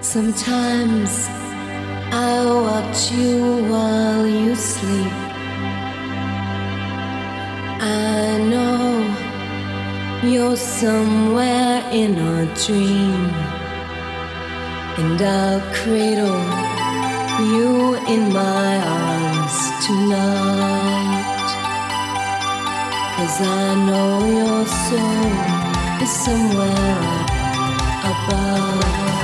Sometimes I watch you while you sleep. I know you're somewhere in a dream, and I'll cradle you in my arms tonight. Cause I know your soul is somewhere up above.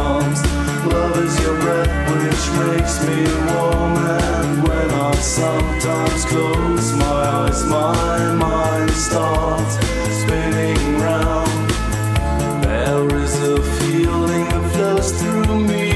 arms. Love is your breath which makes me warm. And when I sometimes close my eyes, my mind starts spinning round. There is a feeling that flows through me.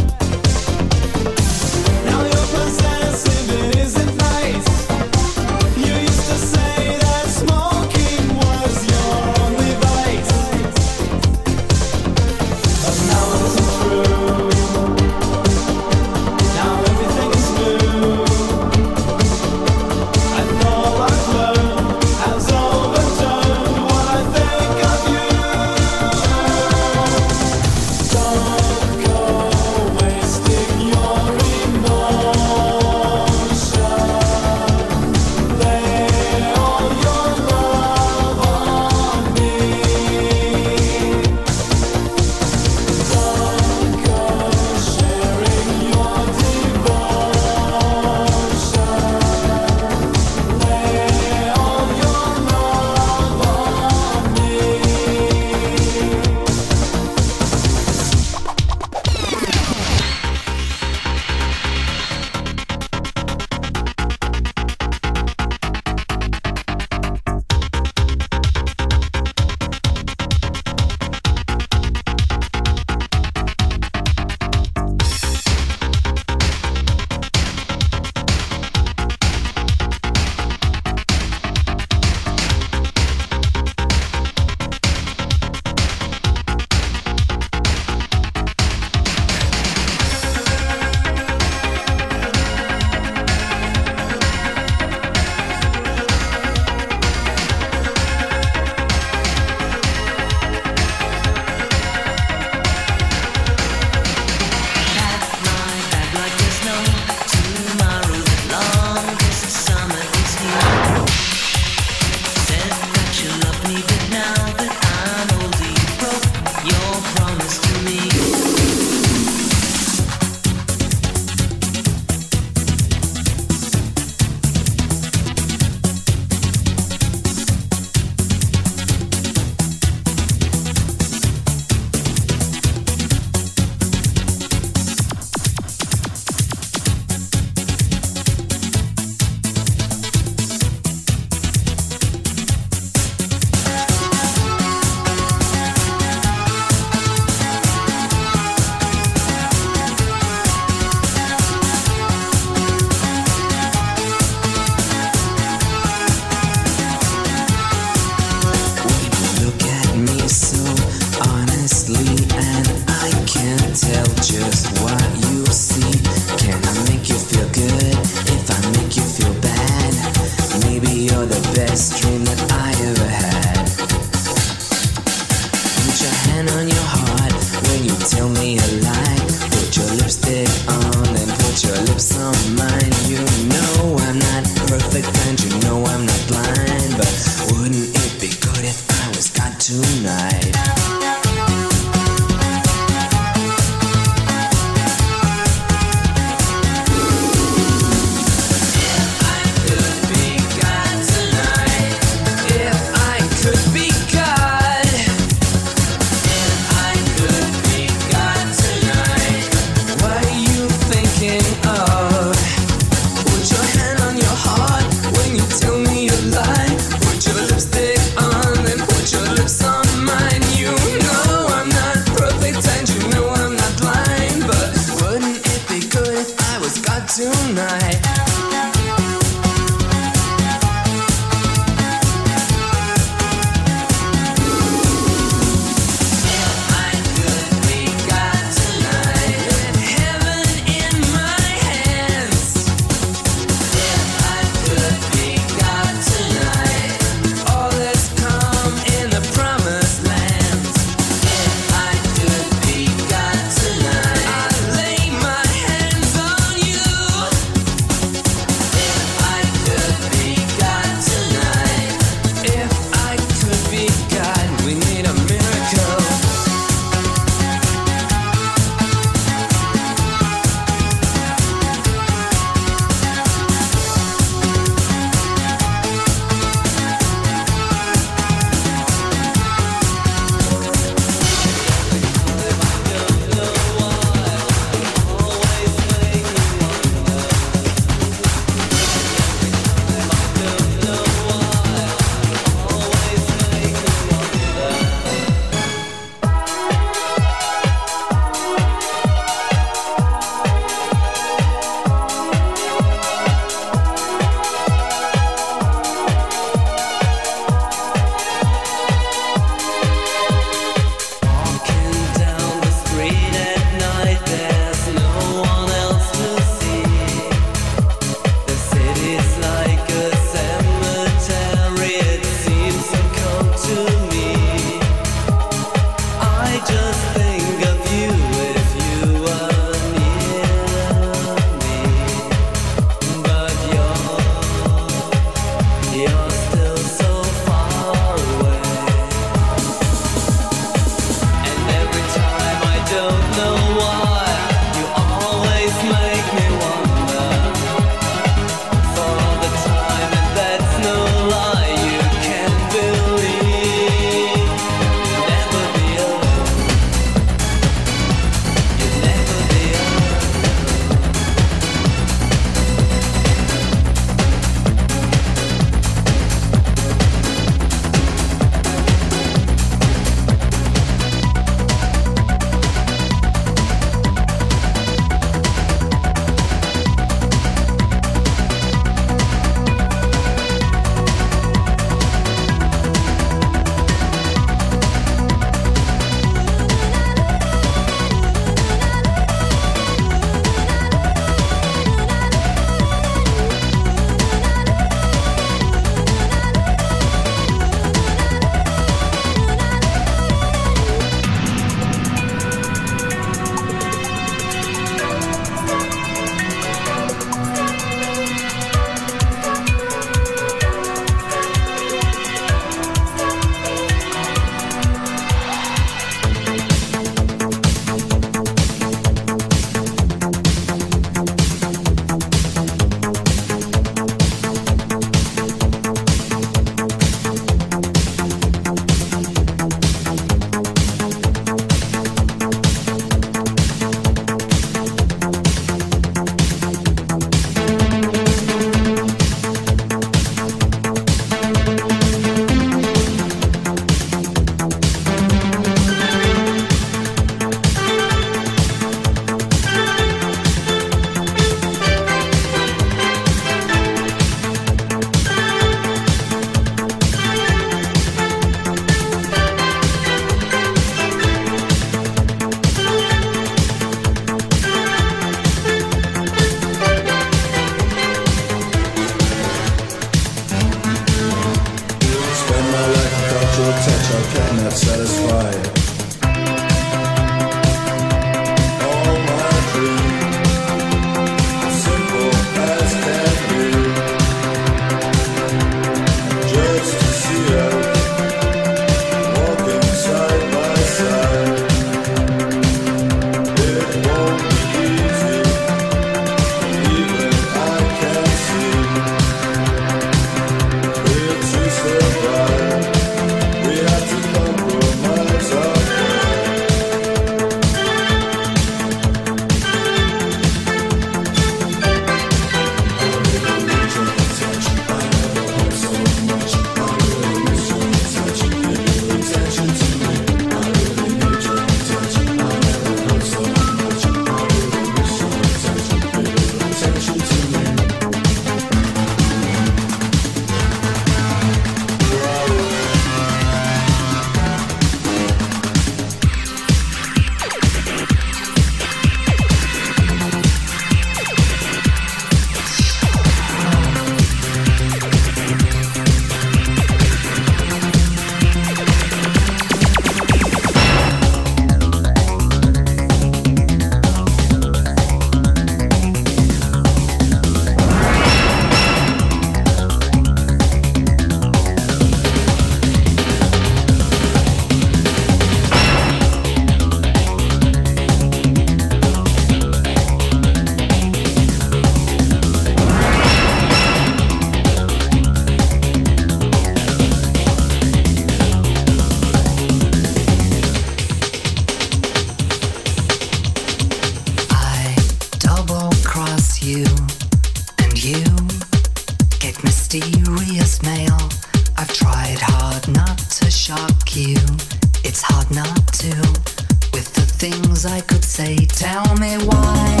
tell me why.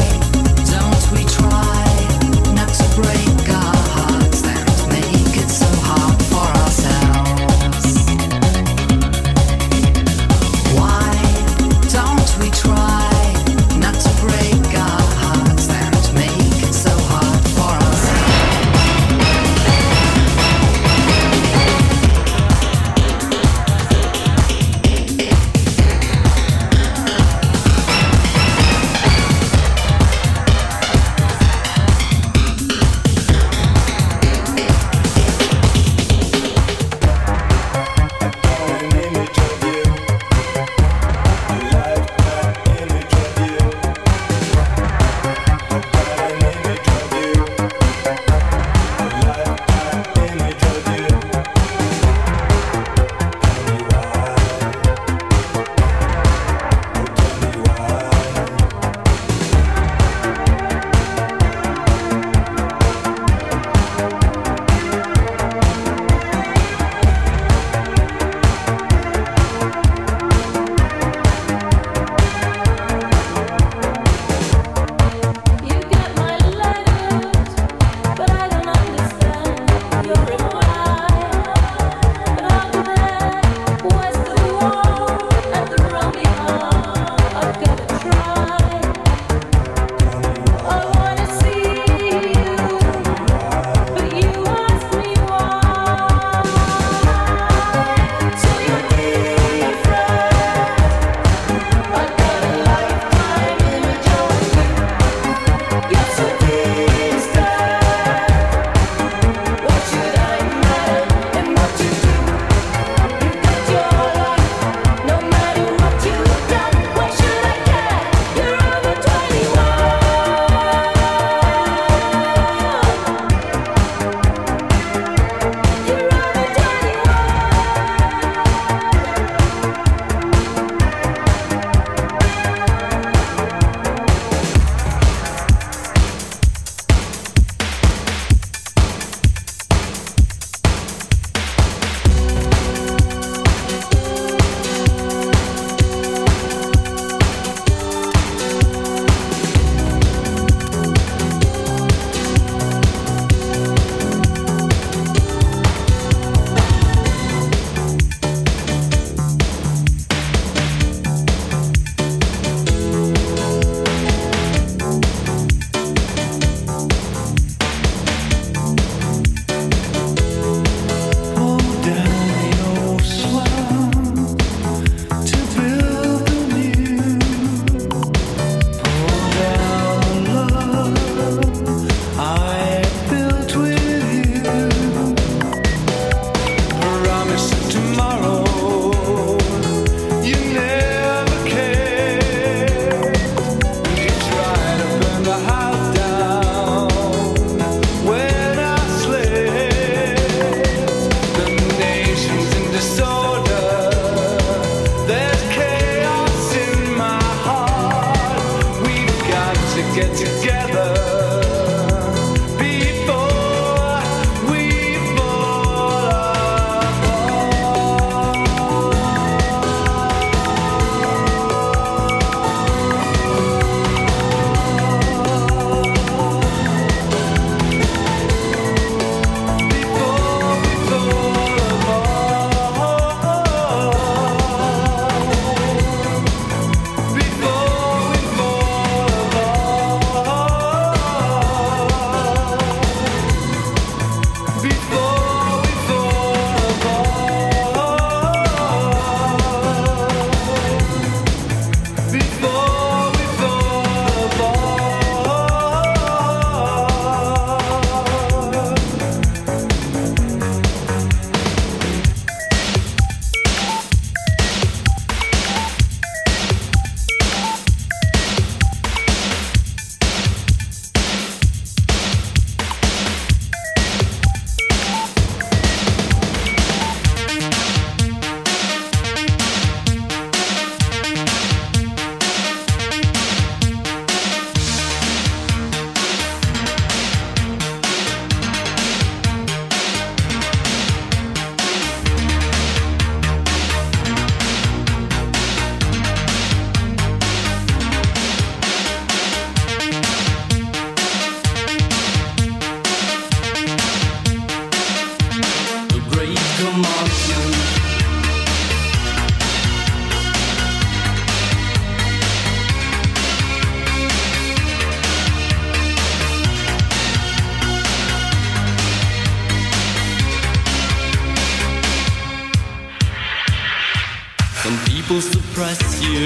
impress you.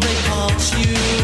They caught you.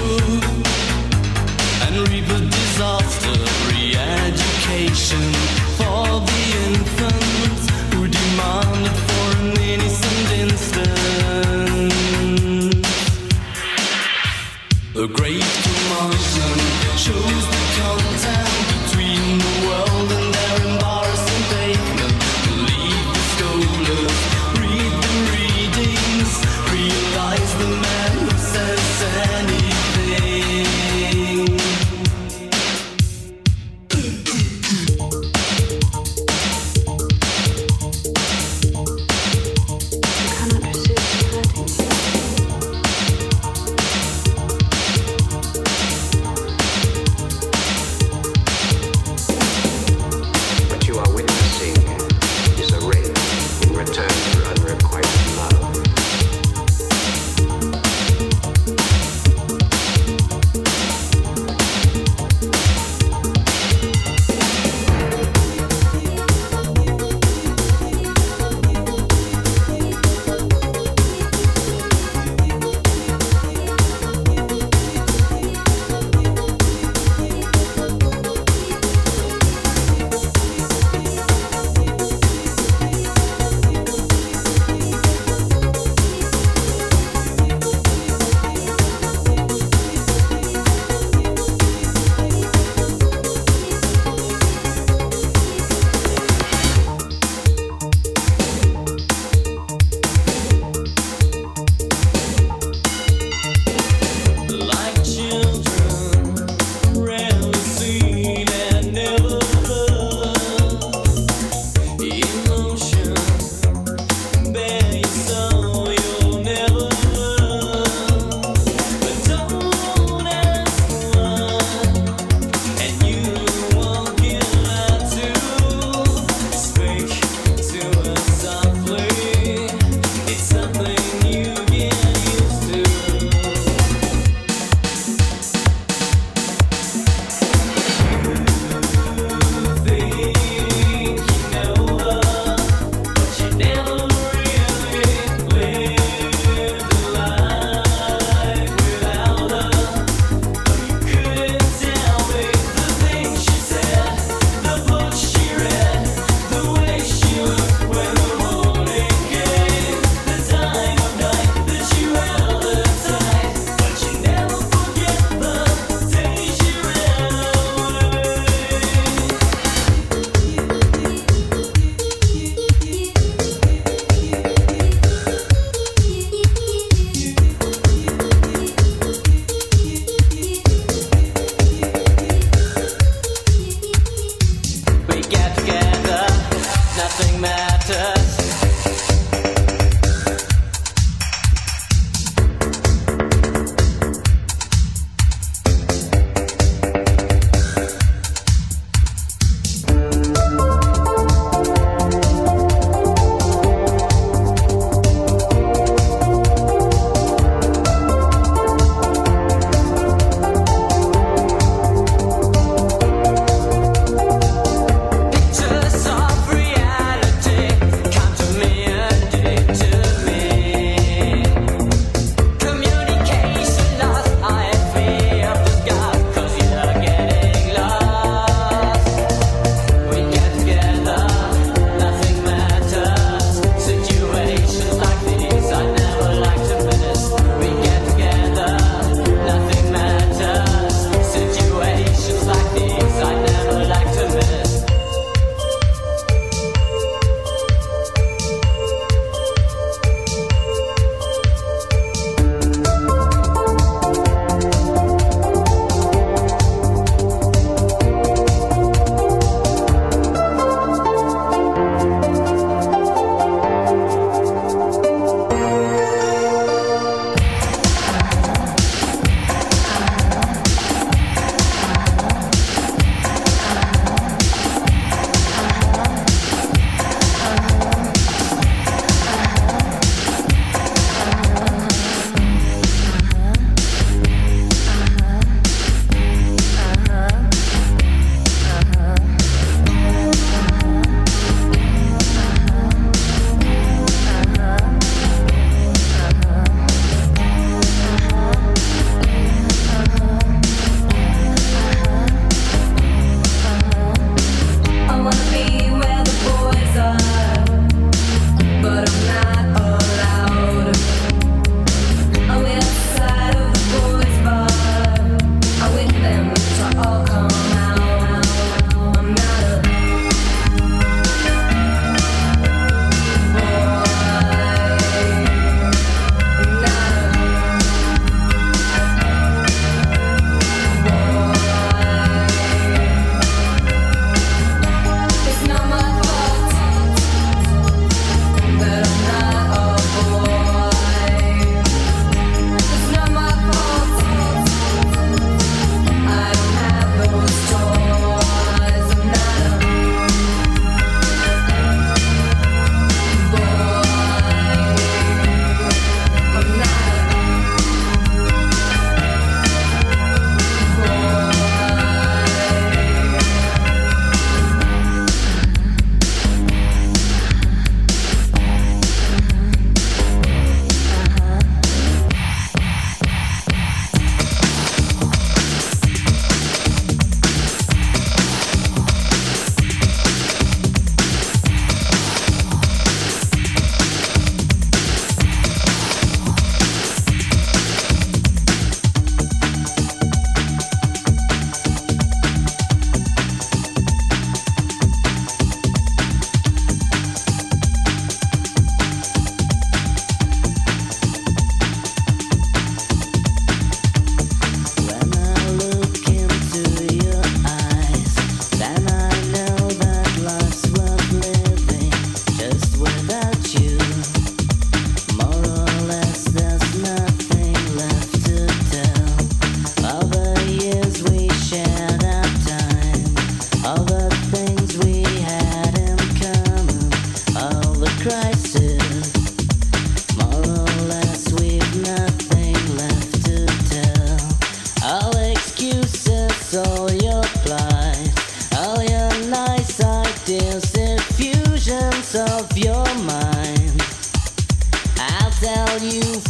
value